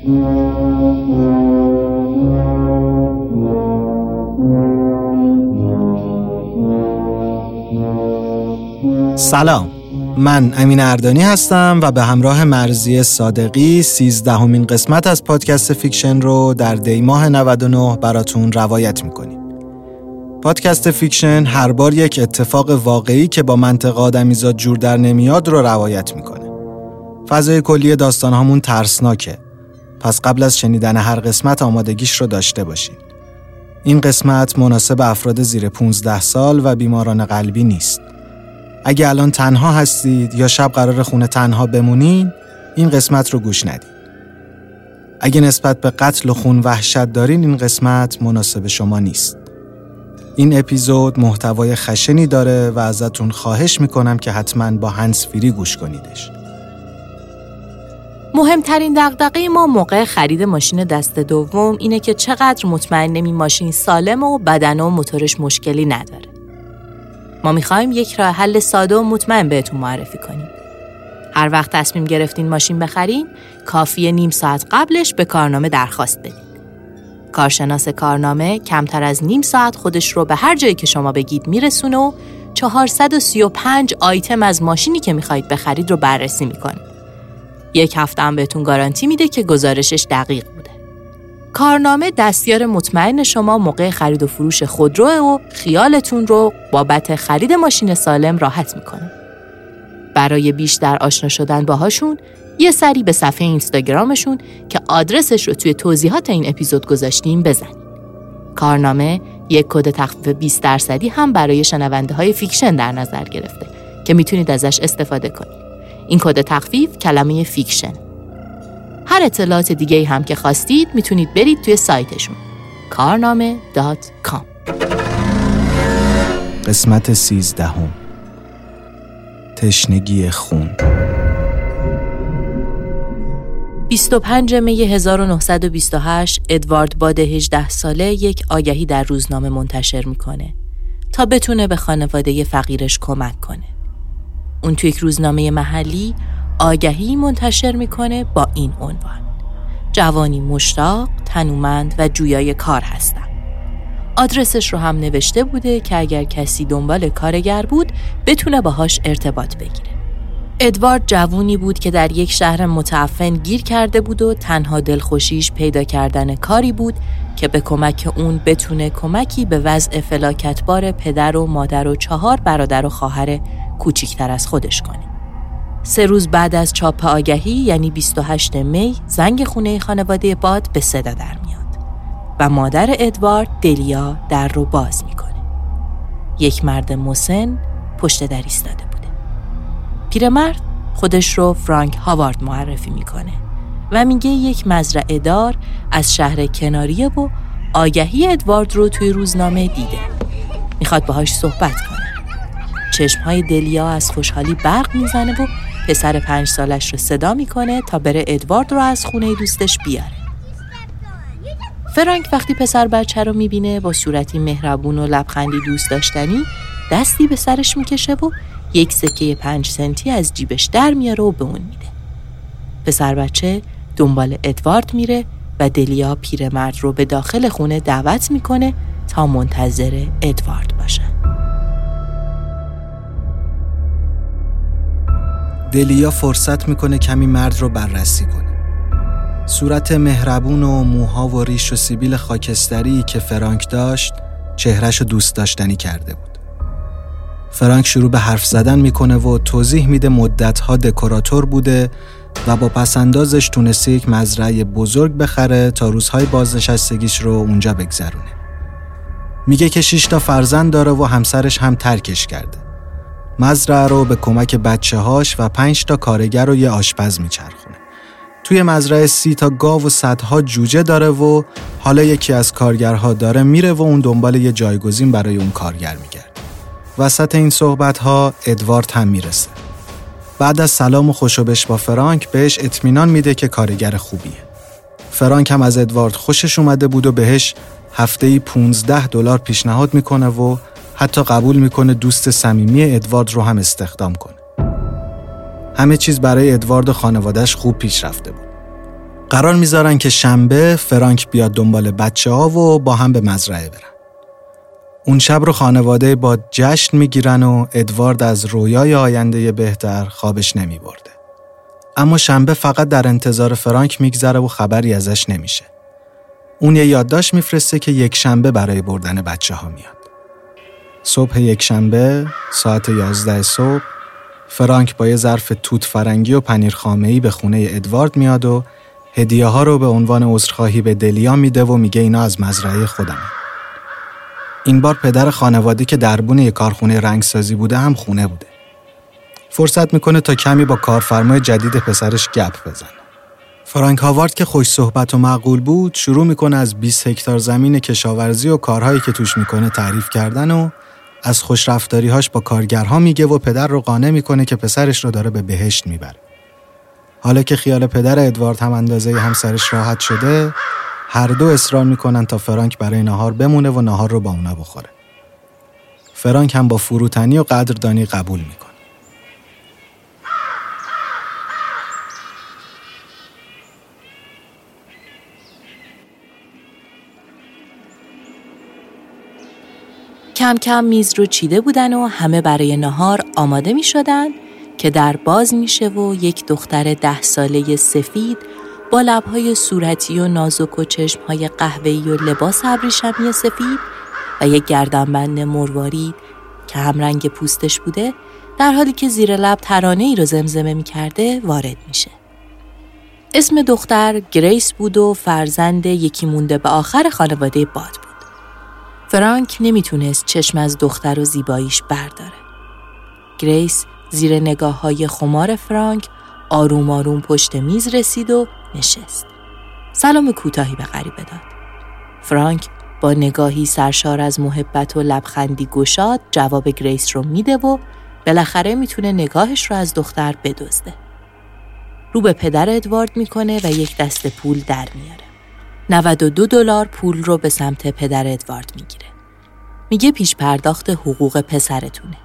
سلام. من امین اردانی هستم و به همراه مرزی صادقی سیزدهمین قسمت از پادکست فیکشن رو در دیماه 99 براتون روایت می‌کنیم. پادکست Fiction هر بار یک اتفاق واقعی که با منطق آدمیزاد جور در نمیاد رو روایت می‌کنه. فضای کلی داستان همون ترسناکه. پس قبل از شنیدن هر قسمت آمادگیش رو داشته باشید این قسمت مناسب افراد زیر 15 سال و بیماران قلبی نیست اگه الان تنها هستید یا شب قراره خونه تنها بمونین این قسمت رو گوش ندید. اگه نسبت به قتل و خون وحشت دارین این قسمت مناسب شما نیست. این اپیزود محتوای خشنی داره و ازتون خواهش می‌کنم که حتما با هنس فیری گوش کنیدش. مهمترین دغدغه ما موقع خرید ماشین دست دوم اینه که چقدر مطمئنیم این ماشین سالم و بدن و موتورش مشکلی نداره. ما می‌خوایم یک راه حل ساده و مطمئن بهتون معرفی کنیم. هر وقت تصمیم گرفتین ماشین بخرین، کافی نیم ساعت قبلش به کارنامه درخواست بدین. کارشناس کارنامه کمتر از نیم ساعت خودش رو به هر جایی که شما بگید میرسونه و 435 آیتم از ماشینی که می‌خواهید بخرید رو بررسی می‌کنه. یک هفته هم بهتون گارانتی میده که گزارشش دقیق بوده. کارنامه دستیار مطمئن شما موقع خرید و فروش خودروه و خیالتون رو بابت خرید ماشین سالم راحت می‌کنه. برای بیشتر آشنا شدن باهاشون یه سری به صفحه اینستاگرامشون که آدرسش رو توی توضیحات این اپیزود گذاشتیم بزنید. کارنامه یک کد تخفیف 20 درصدی هم برای شنونده های Fiction در نظر گرفته که می‌تونید ازش استفاده کنید. این کد تخفیف کلمه Fiction. هر اطلاعات دیگه هم که خواستید می‌تونید برید توی سایتشون. کارنامه.com قسمت سیزدهم. تشنگی خون. 25 می 1928 ادوارد باد 18 ساله یک آگهی در روزنامه منتشر می‌کنه تا بتونه به خانواده فقیرش کمک کنه. اون توی یک روزنامه محلی آگهی منتشر می‌کنه با این عنوان جوانی مشتاق، تنومند و جویای کار هستم. آدرسش رو هم نوشته بوده که اگر کسی دنبال کارگر بود بتونه باهاش ارتباط بگیره. ادوارد جوونی بود که در یک شهر متعفن گیر کرده بود و تنها دلخوشیش پیدا کردن کاری بود که به کمک اون بتونه کمکی به وضع فلاکتبار پدر و مادر و چهار برادر و خواهر کوچیکتر از خودش کنه. سه روز بعد از چاپ آگهی یعنی 28 می زنگ خونه خانواده باد به صدا در میاد و مادر ادوارد دلیا در رو باز می‌کنه. یک مرد مسن پشت در ایستاده بوده. پیرمرد خودش رو فرانک هاوارد معرفی می‌کنه و میگه یک مزرعه دار از شهر کناریه و آگهی ادوارد رو توی روزنامه دیده. می‌خواد باهاش صحبت کنه. چشمهای دلیا از خوشحالی برق می‌زنه و پسر پنج سالش رو صدا می‌کنه تا بره ادوارد رو از خونه دوستش بیاره. فرانک وقتی پسر بچه رو می‌بینه با صورتی مهربون و لبخندی دوست داشتنی دستی به سرش می‌کشه و یک سکه پنج سنتی از جیبش در میاره و به اون میده. پسر بچه دنبال ادوارد میره و دلیا پیرمرد رو به داخل خونه دعوت می‌کنه تا منتظر ادوارد باشه. دلیا فرصت می‌کنه کمی مرد رو بررسی کنه. صورت مهربون و موها و ریش و سیبیل خاکستری که فرانک داشت چهرش رو دوست داشتنی کرده بود. فرانک شروع به حرف زدن می‌کنه و توضیح میده مدتها دکوراتور بوده و با پسندازش تونسته یک مزرعه بزرگ بخره تا روزهای بازنشستگیش رو اونجا بگذرونه. میگه که شش تا فرزند داره و همسرش هم ترکش کرده. مزرعه رو به کمک بچه هاش و پنج تا کارگر و یه آشپز میچرخونه. توی مزرعه سی تا گاو و صدها جوجه داره و حالا یکی از کارگرها داره میره و اون دنبال یه جایگزین برای اون کارگر میگرده. وسط این صحبت ها ادوارد هم می‌رسه. بعد از سلام و خوشوبش با فرانک بهش اطمینان میده که کارگر خوبیه. فرانک هم از ادوارد خوشش اومده بود و بهش هفته ای 15 دلار پیشنهاد می‌کنه و حتی قبول می‌کنه دوست صمیمی ادوارد رو هم استخدام کنه. همه چیز برای ادوارد و خانوادهش خوب پیش رفته بود. قرار می‌ذارن که شنبه فرانک بیاد دنبال بچه ها و با هم به مزرعه برن. اون شب رو خانواده با جشن می‌گیرن و ادوارد از رویای آینده بهتر خوابش نمی برده. اما شنبه فقط در انتظار فرانک میگذره و خبری ازش نمیشه. اون یه یادداشت میفرسته که یک شنبه برای بردن بچه ها میاد. صبح یک شنبه ساعت 11 صبح فرانک با یه ظرف توت فرنگی و پنیر خامه‌ای به خونه ادوارد میاد و هدیه ها رو به عنوان عذرخواهی به دلیا میده و میگه اینا از مزرعه خودمه. این بار پدر خانواده که دربون یک کارخونه رنگسازی بوده هم خونه بوده. فرصت می‌کنه تا کمی با کارفرمای جدید پسرش گپ بزنه. فرانک هاوارد که خوش صحبت و معقول بود شروع می‌کنه از 20 هکتار زمین کشاورزی و کارهایی که توش می‌کنه تعریف کردن و از خوشرفتاریهاش با کارگرها میگه و پدر رو قانع می‌کنه که پسرش رو داره به بهشت می‌بره. حالا که خیال پدر ادوارد هم اندازه همسرش راحت شده هر دو اصرار می‌کنن تا فرانک برای نهار بمونه و نهار رو با اونا بخوره. فرانک هم با فروتنی و قدردانی قبول می‌کنه. کم کم میز رو چیده بودن و همه برای نهار آماده می شدن که در باز میشه و یک دختر ده ساله سفید با لبهای صورتی و نازک و چشمهای قهوه‌ای و لباس ابریشمی سفید و یک گردنبند مروارید که همرنگ پوستش بوده در حالی که زیر لب ترانه ای رو زمزمه می کرده وارد میشه. اسم دختر گریس بود و فرزند یکی مونده به آخر خانواده باد بود. فرانک نمی‌تونست چشم از دختر و زیباییش برداره. گریس زیر نگاه های خمار فرانک آروم آروم پشت میز رسید و نشست. سلام کوتاهی به غریبه داد. فرانک با نگاهی سرشار از محبت و لبخندی گشاد جواب گریس رو میده و بالاخره می‌تونه نگاهش رو از دختر بدزده. رو به پدر ادوارد می‌کنه و یک دست پول در میاره. 92 دلار پول رو به سمت پدر ادوارد می‌گیره. میگه پیش پرداخت حقوق پسرتونه.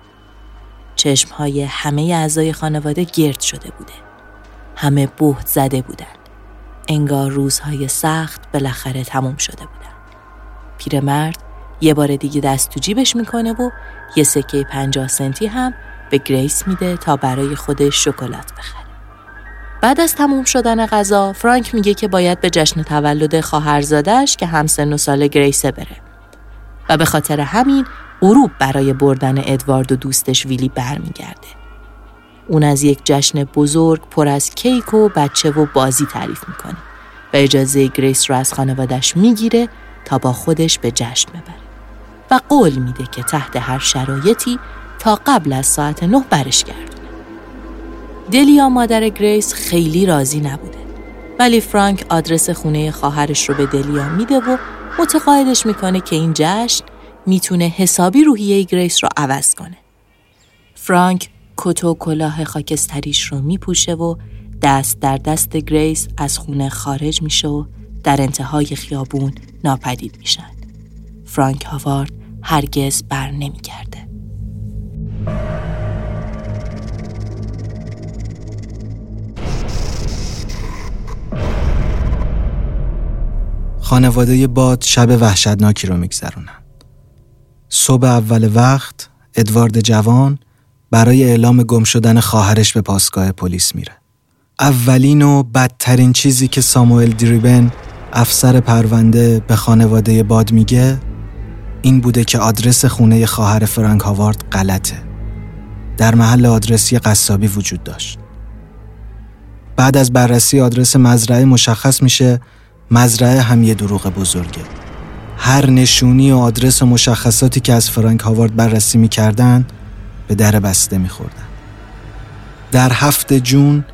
چشمهای همه اعضای خانواده گرد شده بوده. همه بهت زده بودن. انگار روزهای سخت بالاخره تموم شده بودن. پیرمرد یه بار دیگه دست تو جیبش می‌کنه و یه سکه پنجاه سنتی هم به گریس میده تا برای خودش شکلات بخره. بعد از تموم شدن غذا فرانک میگه که باید به جشن تولد خواهرزادش که هم سن و سال گریسه بره و به خاطر همین غروب برای بردن ادوارد و دوستش ویلی برمیگرده. اون از یک جشن بزرگ پر از کیک و بچه و بازی تعریف می‌کنه و اجازه گریس رو از خانوادش می‌گیره تا با خودش به جشن ببره و قول میده که تحت هر شرایطی تا قبل از ساعت نه برش گردونه. دلیا مادر گریس خیلی راضی نبوده ولی فرانک آدرس خونه خواهرش رو به دلیا میده و متقاعدش می‌کنه که این جشن می‌تونه حسابی روحیه گریس رو عوض کنه. فرانک کت و کلاه خاکستریش رو میپوشه و دست در دست گریس از خونه خارج میشه و در انتهای خیابون ناپدید میشن. فرانک هاوارد هرگز بر نمیگرده. خانواده باد شب وحشتناکی رو میگذرونن. صبح اول وقت ادوارد جوان برای اعلام گم شدن خواهرش به پاسگاه پلیس میره. اولین و بدترین چیزی که ساموئل دریبن افسر پرونده به خانواده باد میگه این بوده که آدرس خونه خواهر فرانک هاوارد غلطه. در محل آدرسی قصابی وجود داشت. بعد از بررسی آدرس مزرعه مشخص میشه مزرعه هم یه دروغ بزرگه. هر نشونی و آدرس و مشخصاتی که از فرانک هاوارد بررسی می‌کردن به در بسته میخوردن. در هفت جون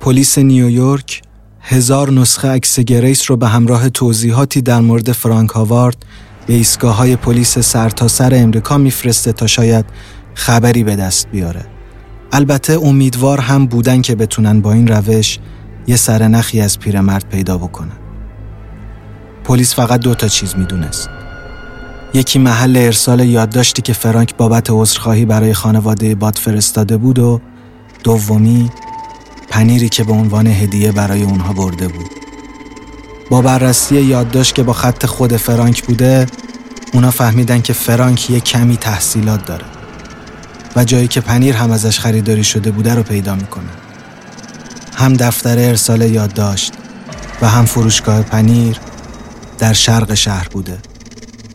پلیس نیویورک هزار نسخه عکس گریس رو به همراه توضیحاتی در مورد فرانک هاوارد به ایستگاه های پلیس سرتاسر امریکا میفرسته تا شاید خبری به دست بیاره. البته امیدوار هم بودن که بتونن با این روش یه سرنخی از پیرمرد پیدا بکنن. پلیس فقط دو تا چیز می‌دونست. یکی محل ارسال یادداشتی که فرانک بابت عذرخواهی برای خانواده باد فرستاده بود و دومی پنیری که به عنوان هدیه برای اونها برده بود. با بررسی یادداشت که با خط خود فرانک بوده اونا فهمیدن که فرانک یه کمی تحصیلات داره و جایی که پنیر هم ازش خریداری شده بوده رو پیدا می‌کنه. هم دفتر ارسال یادداشت و هم فروشگاه پنیر در شرق شهر بوده.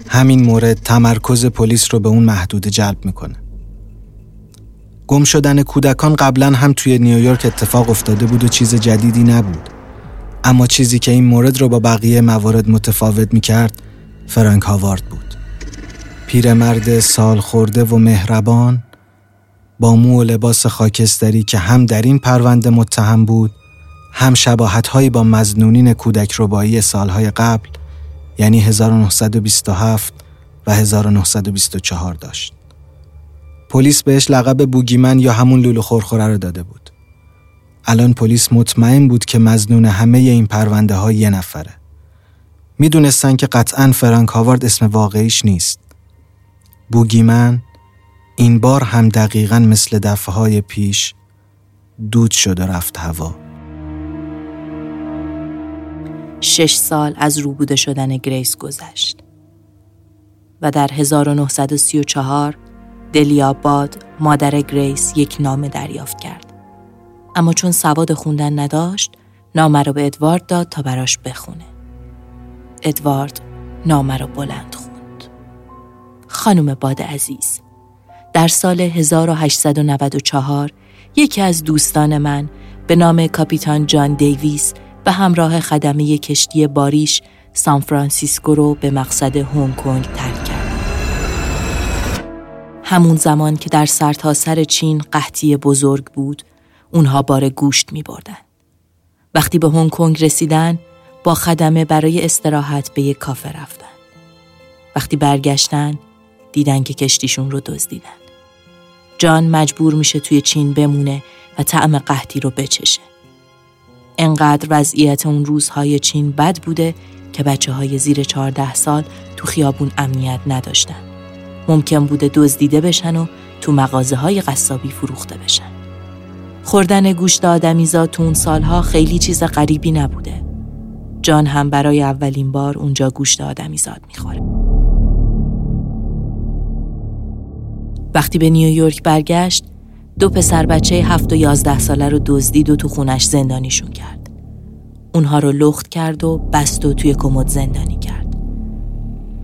همین مورد تمرکز پلیس رو به اون محدود جلب می‌کنه. گم شدن کودکان قبلا هم توی نیویورک اتفاق افتاده بود و چیز جدیدی نبود. اما چیزی که این مورد رو با بقیه موارد متفاوت می‌کرد فرانک هاوارد بود. پیرمرد سال خورده و مهربان با مو و لباس خاکستری که هم در این پرونده متهم بود هم شباهت با مزنونین کودک ربایی سالهای قبل یعنی 1927 و 1924 داشت. پلیس بهش لقب بوگیمن یا همون لولو خورخوره رو داده بود. الان پلیس مطمئن بود که مزنون همه این پرونده ها یه نفره. می‌دونستن که قطعا فرانک هاوارد اسم واقعیش نیست. بوگیمن این بار هم دقیقا مثل دفعه های پیش دود شد و رفت هوا. شش سال از ربوده شدن گریس گذشت و در 1934 دلیا باد مادر گریس یک نامه دریافت کرد. اما چون سواد خوندن نداشت نامه رو به ادوارد داد تا براش بخونه. ادوارد نامه رو بلند خوند. خانم باد عزیز در سال 1894 یکی از دوستان من به نام کاپیتان جان دیویس به همراه خدمه کشتی باریش سان فرانسیسکو رو به مقصد هنگ کنگ ترک کرد. همون زمان که در سرتاسر سر چین قحطی بزرگ بود، اونها بار گوشت می بردن. وقتی به هنگ کنگ رسیدن، با خدمه برای استراحت به یک کافه رفتن. وقتی برگشتن، دیدن که کشتیشون رو دزدیدن. جان مجبور میشه توی چین بمونه و طعم قحطی رو بچشه. انقدر وضعیت اون روزهای چین بد بوده که بچه های زیر 14 سال تو خیابون امنیت نداشتن. ممکن بوده دزدیده بشن و تو مغازه های قصابی فروخته بشن. خوردن گوشت آدمیزاد تو اون سالها خیلی چیز غریبی نبوده. جان هم برای اولین بار اونجا گوشت آدمیزاد می‌خوره. وقتی به نیویورک برگشت دو پسر بچه هفت و یازده ساله رو دزدید و تو خونش زندانیشون کرد. اونها رو لخت کرد و بست و توی کمد زندانی کرد.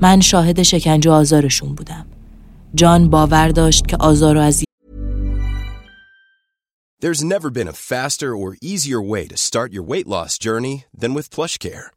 من شاهد شکنجه آزارشون بودم. جان باور داشت که آزار و از There's never been a faster or easier way to start your weight loss journey than with PlushCare.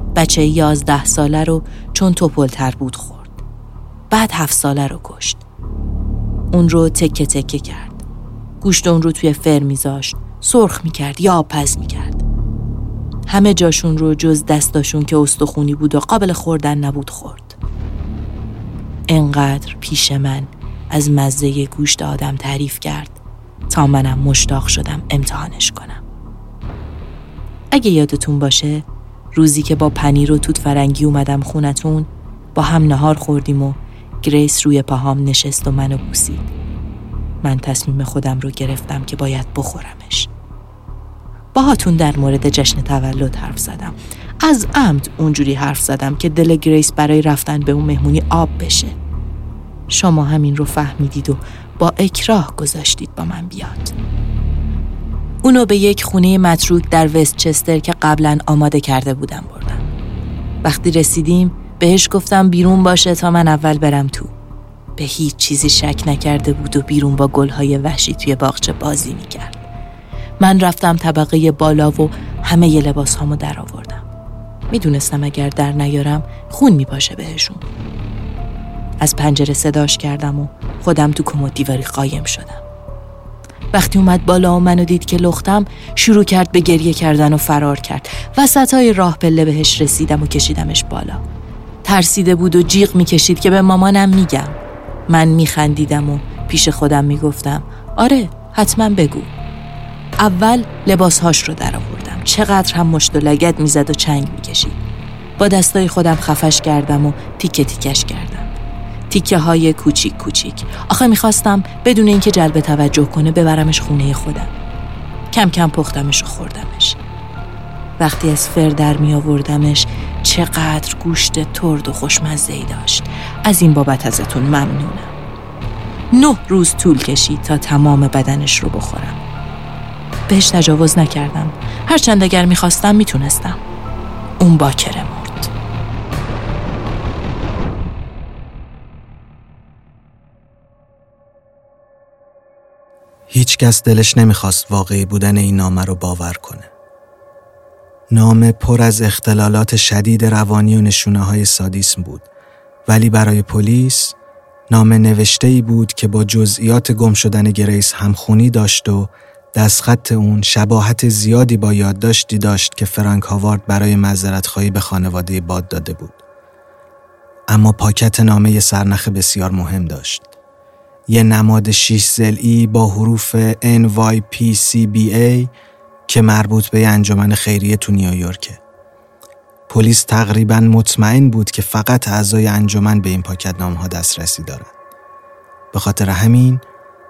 بچه یازده ساله رو چون توپلتر بود خورد. بعد هفت ساله رو کشت. اون رو تکه تکه کرد. گوشت اون رو توی فر میذاشت. سرخ می‌کرد یا آبپز می‌کرد. همه جاشون رو جز دستاشون که استخونی بود و قابل خوردن نبود خورد. انقدر پیش من از مزه گوشت آدم تعریف کرد تا منم مشتاق شدم امتحانش کنم. اگه یادتون باشه روزی که با پنیر و توت فرنگی اومدم خونتون با هم نهار خوردیم و گریس روی پاهام نشست و منو بوسید. من تصمیم خودم رو گرفتم که باید بخورمش. باهاتون در مورد جشن تولد حرف زدم. از عمد اونجوری حرف زدم که دل گریس برای رفتن به اون مهمونی آب بشه. شما همین رو فهمیدید و با اکراه گذاشتید با من بیاد. اونو به یک خونه متروک در وستچستر که قبلا آماده کرده بودم بردم. وقتی رسیدیم بهش گفتم بیرون باشه تا من اول برم تو. به هیچ چیزی شک نکرده بود و بیرون با گلهای وحشی توی باغچه بازی می‌کرد. من رفتم طبقه بالا و همه ی لباس هامو در آوردم. می‌دونستم اگر در نیارم خون میپاشه بهشون. از پنجره صداش کردم و خودم تو کمد دیواری قایم شدم. وقتی اومد بالا و منو دید که لختم شروع کرد به گریه کردن و فرار کرد. وسط های راه پله بهش رسیدم و کشیدمش بالا. ترسیده بود و جیغ می‌کشید که به مامانم میگم. من میخندیدم و پیش خودم می‌گفتم آره حتما بگو. اول لباسهاش رو در آوردم چقدر هم مشت و لگت می‌زد و چنگ می‌کشید. با دستای خودم خفش کردم و تیکه تیکش کردم. تیکه های کوچیک کوچیک. آخه می‌خواستم بدون اینکه جلب توجه کنه ببرمش خونه خودم. کم کم پختمش و خوردمش. وقتی از فر در می آوردمش چقدر گوشت ترد و خوشمزه ای داشت. از این بابت ازتون ممنونم. نه روز طول کشید تا تمام بدنش رو بخورم. بهش تجاوز نکردم. هرچند اگر می‌خواستم می‌تونستم. اون باکره هیچ کس دلش نمی‌خواست واقعی بودن این نامه رو باور کنه. نامه پر از اختلالات شدید روانی و نشونه های سادیسم بود ولی برای پلیس نامه نوشته ای بود که با جزئیات گم شدن گریس همخونی داشت و دستخط اون شباهت زیادی با یادداشتی داشت که فرانک هاوارد برای معذرت به خانواده باد داده بود. اما پاکت نامه سرنخ بسیار مهم داشت. یه نماد شیش ضلعی با حروف NYPCBA که مربوط به انجمن خیریه تو نیویورکه. پلیس تقریبا مطمئن بود که فقط اعضای انجمن به این پاکت نام ها دسترسی دارند. به خاطر همین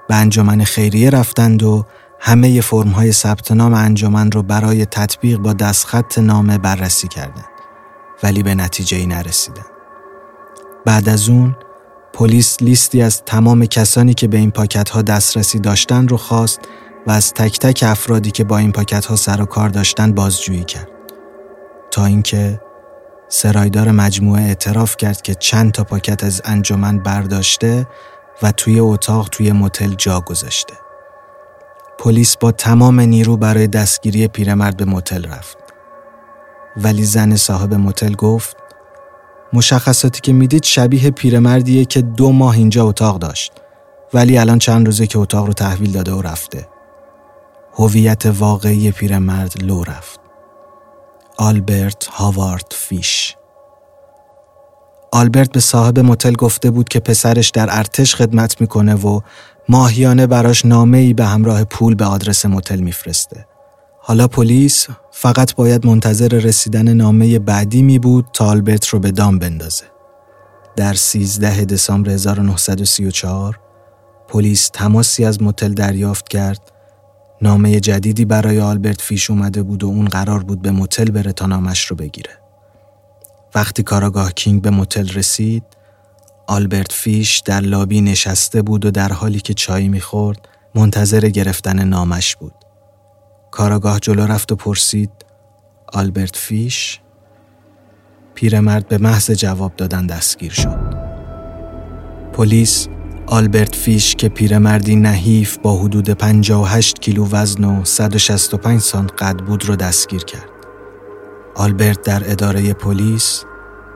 به انجمن خیریه رفتند و همه فرم های ثبت نام انجمن رو برای تطبیق با دستخط نامه بررسی کردند ولی به نتیجه ای نرسیدند. بعد از اون پلیس لیستی از تمام کسانی که به این پاکت ها دسترسی داشتن رو خواست و از تک تک افرادی که با این پاکت ها سر و کار داشتن بازجویی کرد. تا اینکه سرایدار مجموعه اعتراف کرد که چند تا پاکت از انجمن برداشته و توی اتاق توی متل جا گذاشته. پلیس با تمام نیرو برای دستگیری پیرمرد به متل رفت. ولی زن صاحب متل گفت مشخصاتی که می‌دید شبیه پیرمردیه که دو ماه اینجا اتاق داشت. ولی الان چند روزه که اتاق رو تحویل داده و رفته. هویت واقعی پیرمرد لو رفت. آلبرت هاوارد فیش. آلبرت به صاحب متل گفته بود که پسرش در ارتش خدمت می‌کنه و ماهیانه براش نامه ای به همراه پول به آدرس متل میفرسته. حالا پلیس فقط باید منتظر رسیدن نامه بعدی می بود تا آلبرت رو به دام بندازه. در 13 دسامبر 1934 پلیس تماسی از متل دریافت کرد نامه جدیدی برای آلبرت فیش اومده بود و اون قرار بود به متل بره تا نامش رو بگیره. وقتی کاراگاه کینگ به متل رسید، آلبرت فیش در لابی نشسته بود و در حالی که چای می‌خورد منتظر گرفتن نامش بود. کاراگاه جلو رفت و پرسید آلبرت فیش پیرمرد به محض جواب دادن دستگیر شد. پلیس آلبرت فیش که پیرمردی نحیف با حدود 58 کیلو وزن و 165 سانت قد بود رو دستگیر کرد. آلبرت در اداره پلیس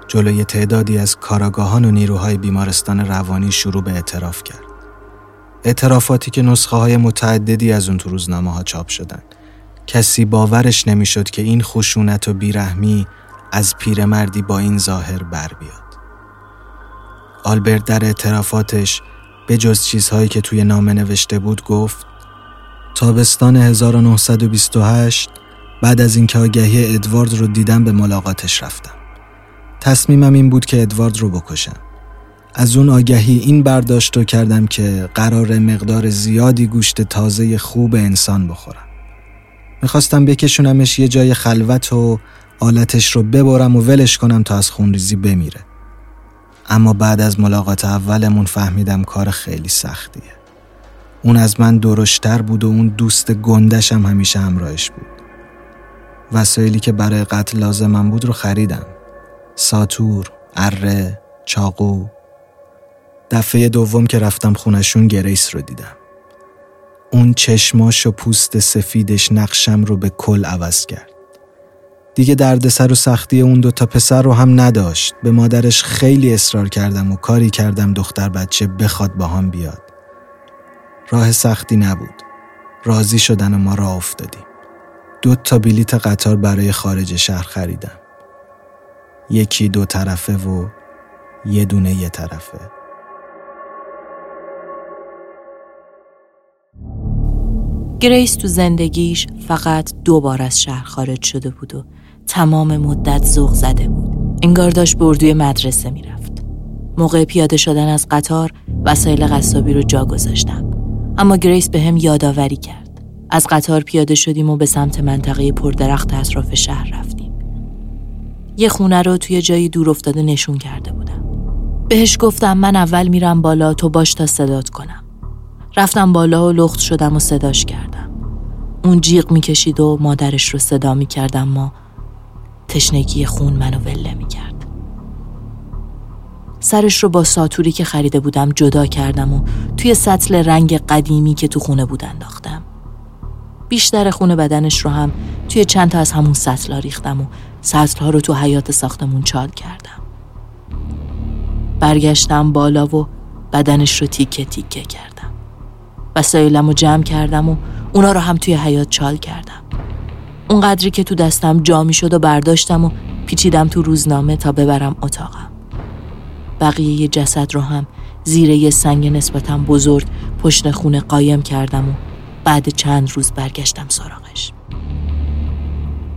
جلوی تعدادی از کاراگاهان و نیروهای بیمارستان روانی شروع به اعتراف کرد. اعترافاتی که نسخه های متعددی از اون تو روزنامه ها چاپ شدن. کسی باورش نمی‌شد که این خشونت و بیرحمی از پیرمردی با این ظاهر بر بیاد. آلبرت در اعترافاتش به جز چیزهایی که توی نامه نوشته بود گفت تابستان 1928 بعد از اینکه آگهی ادوارد رو دیدم به ملاقاتش رفتم. تصمیمم این بود که ادوارد رو بکشم. از اون آگهی این برداشت رو کردم که قرار مقدار زیادی گوشت تازه خوب انسان بخورم. می‌خواستم بکشونمش یه جای خلوت و آلتش رو ببرم و ولش کنم تا از خونریزی بمیره. اما بعد از ملاقات اولمون فهمیدم کار خیلی سختیه. اون از من درشتر بود و اون دوست گندشم همیشه همراهش بود. وسایلی که برای قتل لازمم بود رو خریدم. ساتور، اره، چاقو. دفعه دوم که رفتم خونشون گریس رو دیدم. اون چشماش و پوست سفیدش نقشم رو به کل عوض کرد. دیگه دردسر و سختی اون دوتا پسر رو هم نداشت. به مادرش خیلی اصرار کردم و کاری کردم دختر بچه بخواد با هم بیاد. راه سختی نبود. راضی شدن و ما را افتادیم. دو تا بلیت قطار برای خارج شهر خریدم. یکی دو طرفه و یه دونه یه طرفه. گریس تو زندگیش فقط دو بار از شهر خارج شده بود و تمام مدت ذوق زده بود. انگار داشت به اردوی مدرسه می‌رفت. موقع پیاده شدن از قطار وسایل قصابی رو جا گذاشتم. اما گریس به هم یادآوری کرد. از قطار پیاده شدیم و به سمت منطقه پردرخت اطراف شهر رفتیم. یه خونه رو توی جایی دور افتاده نشون کرده بودم. بهش گفتم من اول میرم بالا تو باش تا صدات کنم. رفتم بالا و لخت شدم و صداش کردم. اون جیغ می‌کشید و مادرش رو صدا می‌کردم ما تشنگی خون منو وله می کرد. سرش رو با ساتوری که خریده بودم جدا کردم و توی سطل رنگ قدیمی که تو خونه بود انداختم. بیشتر خون بدنش رو هم توی چند تا از همون سطلا ریختم و سطلها رو تو حیات ساختمون چال کردم. برگشتم بالا و بدنش رو تیکه تیکه کردم. وسایلم رو جمع کردم و اونا رو هم توی حیات چال کردم. اون قدری که تو دستم جا می شد و برداشتم و پیچیدم تو روزنامه تا ببرم اتاقم. بقیه یه جسد رو هم زیر یه سنگ نسبتا بزرگ پشت خونه قایم کردم و بعد چند روز برگشتم سراغش.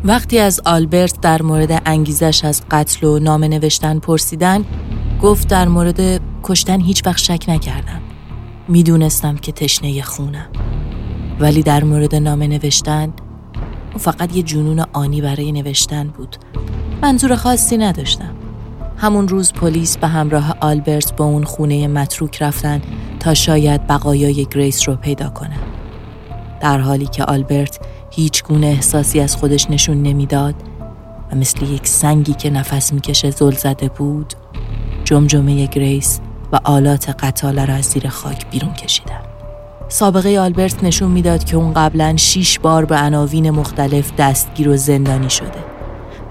وقتی از آلبرت در مورد انگیزش از قتل و نامه نوشتن پرسیدن گفت در مورد کشتن هیچ وقت شک نکردم. می‌دونستم که تشنه خونم. ولی در مورد نامه نوشتن فقط یه جنون آنی برای نوشتن بود. منظور خاصی نداشتم. همون روز پلیس به همراه آلبرت به اون خونه متروک رفتن تا شاید بقایای گریس رو پیدا کنن. در حالی که آلبرت هیچ گونه احساسی از خودش نشون نمی‌داد و مثل یک سنگی که نفس می‌کشه زل زده بود جمجمه گریس و آلات قتاله را از زیر خاک بیرون کشیدن سابقه آلبرت نشون می‌داد که اون قبلا شیش بار به عناوین مختلف دستگیر و زندانی شده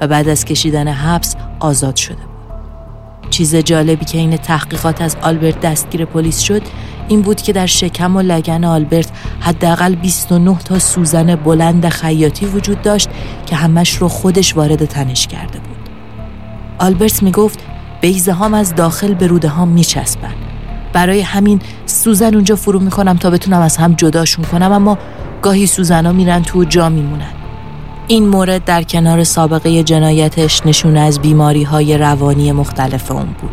و بعد از کشیدن حبس آزاد شده بود. چیز جالبی که این تحقیقات از آلبرت دستگیر پلیس شد این بود که در شکم و لگن آلبرت حداقل 29 تا سوزن بلند خیاطی وجود داشت که همش رو خودش وارد تنش کرده بود. آلبرت می‌گفت بیزه هام از داخل به روده هام میچسبن. برای همین سوزن اونجا فرو می‌کنم تا بتونم از هم جداشون کنم اما گاهی سوزنا میرن تو جا میمونن. این مورد در کنار سابقه جنایتش نشون از بیماری های روانی مختلف اون بود.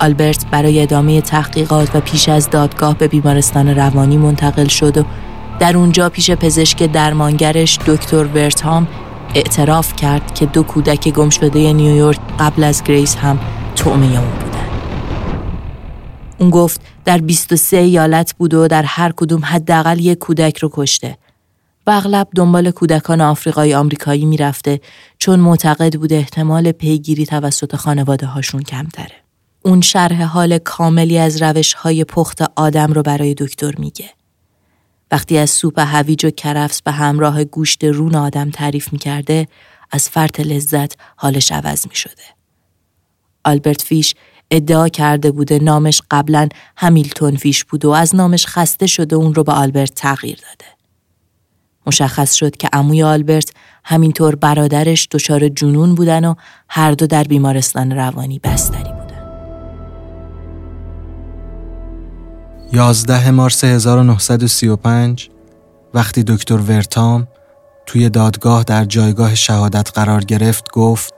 آلبرت برای ادامه تحقیقات و پیش از دادگاه به بیمارستان روانی منتقل شد و در اونجا پیش پزشک درمانگرش دکتر ورتام اعتراف کرد که دو کودک گم شده نیویورک قبل از گریس هم تومه اون بودن. اون گفت در 23 ایالت بود و در هر کدوم حداقل یک کودک رو کشته. و اغلب دنبال کودکان آفریقایی آمریکایی می‌رفته چون معتقد بود احتمال پیگیری توسط خانواده هاشون کمتره. اون شرح حال کاملی از روش های پخت آدم رو برای دکتر میگه. وقتی از سوپ هویج و کرفس به همراه گوشت رون آدم تعریف می‌کرده از فرط لذت حالش عوض می شده. آلبرت فیش ادعا کرده بوده نامش قبلا همیلتون فیش بود و از نامش خسته شده اون رو به آلبرت تغییر داده. مشخص شد که عموی آلبرت همینطور برادرش دچار جنون بودن و هر دو در بیمارستان روانی بستری بودن. 11 مارس 1935 وقتی دکتر ورتام توی دادگاه در جایگاه شهادت قرار گرفت گفت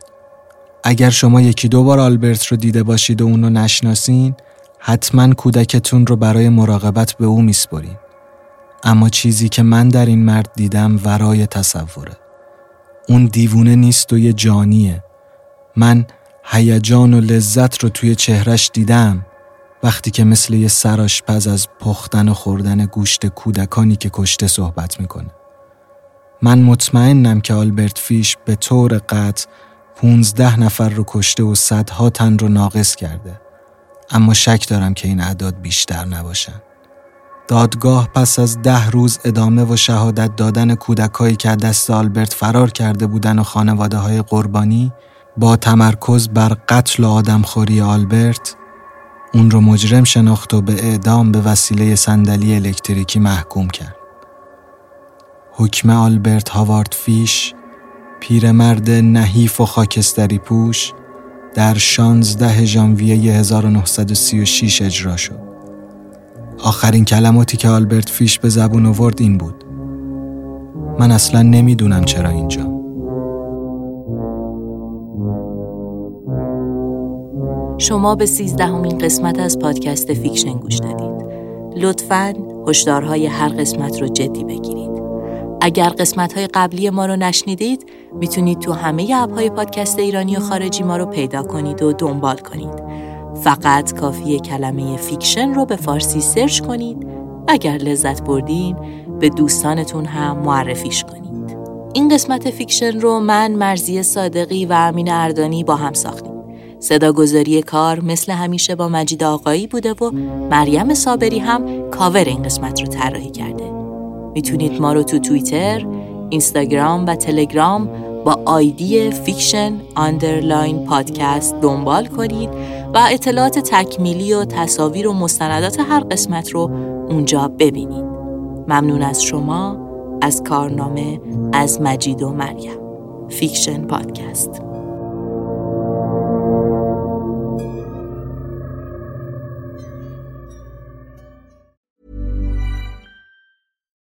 اگر شما یکی دو بار آلبرت رو دیده باشید و اون رو نشناسین حتما کودکتون رو برای مراقبت به او میسپرین. اما چیزی که من در این مرد دیدم ورای تصوره. اون دیوونه نیست و یه جانیه. من هیجان و لذت رو توی چهرش دیدم وقتی که مثل یه سراشپز از پختن و خوردن گوشت کودکانی که کشته صحبت می‌کنه. من مطمئنم که آلبرت فیش به طور قطع پونزده نفر رو کشته و صدها تن رو ناقص کرده. اما شک دارم که این اعداد بیشتر نباشن. دادگاه پس از ده روز ادامه و شهادت دادن کودکایی که دست آلبرت فرار کرده بودن و خانواده های قربانی با تمرکز بر قتل و آدمخوری آلبرت اون رو مجرم شناخت و به اعدام به وسیله صندلی الکتریکی محکوم کرد. حکم آلبرت هاوارد فیش پیرمرد نحیف و خاکستری پوش در 16 ژانویه 1936 اجرا شد. آخرین کلماتی که آلبرت فیش به زبون آورد این بود. من اصلا نمی‌دونم چرا اینجا. شما به سیزدهمین قسمت از پادکست فیکشن گوش دادید. لطفاً هشدارهای هر قسمت رو جدی بگیرید. اگر قسمت های قبلی ما رو نشنیدید می‌تونید تو همه اپ های پادکست ایرانی و خارجی ما رو پیدا کنید و دنبال کنید. فقط کافی کلمه فیکشن رو به فارسی search کنید اگر لذت بردین به دوستانتون هم معرفیش کنید. این قسمت فیکشن رو من مرزی صادقی و امین اردانی با هم ساختیم. صداگذاری کار مثل همیشه با مجید آقایی بوده و مریم صابری هم کاور این قسمت رو طراحی کرده. می‌تونید ما رو تو توییتر، اینستاگرام و تلگرام با آیدی fiction underline podcast دنبال کنید و اطلاعات تکمیلی و تصاویر و مستندات هر قسمت رو اونجا ببینید. ممنون از شما از کارنامه از مجید و مریم. فیکشن پادکست